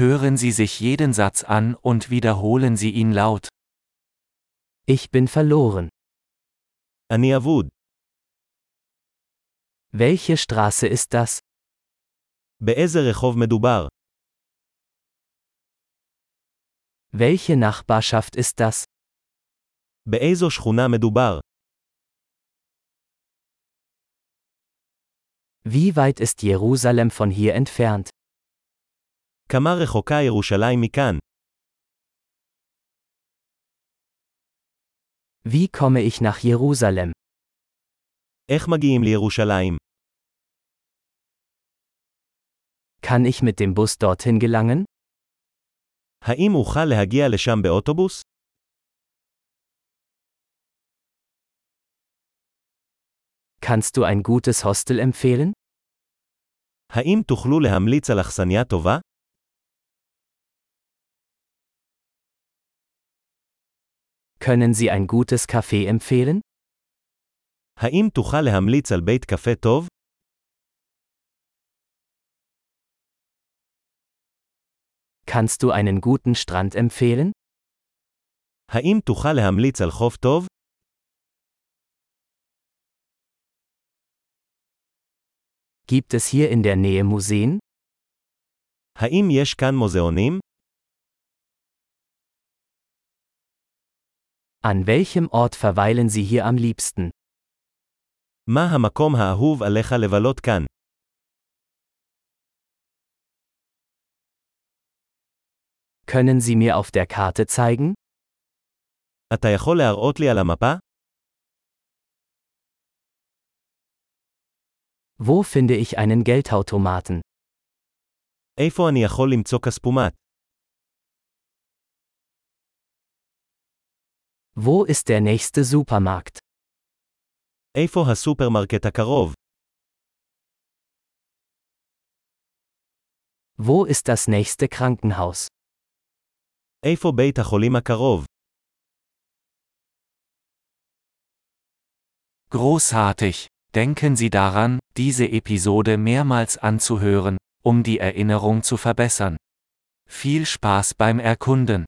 Hören Sie sich jeden Satz an und wiederholen Sie ihn laut. Ich bin verloren. אני אבוד. Welche Straße ist das? באיזה רחוב מדובר? Welche Nachbarschaft ist das? באיזו שכונה מדובר? Wie weit ist Jerusalem von hier entfernt? כמה רחוקה ירושלים מכאן? Wie komme ich nach Jerusalem? איך מגיעים לירושלים? Kann ich mit dem Bus dorthin gelangen? האם אוכל להגיע לשם באוטובוס? Kannst du ein gutes Hostel empfehlen? האם תוכלו להמליץ על אכסניה טובה? Können Sie ein gutes Café empfehlen? האם תוכל להמליץ על בית קפה טוב? Kannst du einen guten Strand empfehlen? האם תוכל להמליץ על חוף טוב? Gibt es hier in der Nähe Museen? האם יש כאן מוזיאונים? An welchem Ort verweilen Sie hier am liebsten? מה המקום האהוב עליך לבלות כאן? Können Sie mir auf der Karte zeigen? אתה יכול להראות לי על המפה? Wo finde ich einen Geldautomaten? איפה אני יכול למצוא כספומט? Wo ist der nächste Supermarkt? איפה הסופרמרקט הקרוב? Wo ist das nächste Krankenhaus? איפה בית החולים הקרוב? Großartig! Denken Sie daran, diese Episode mehrmals anzuhören, um die Erinnerung zu verbessern. Viel Spaß beim Erkunden!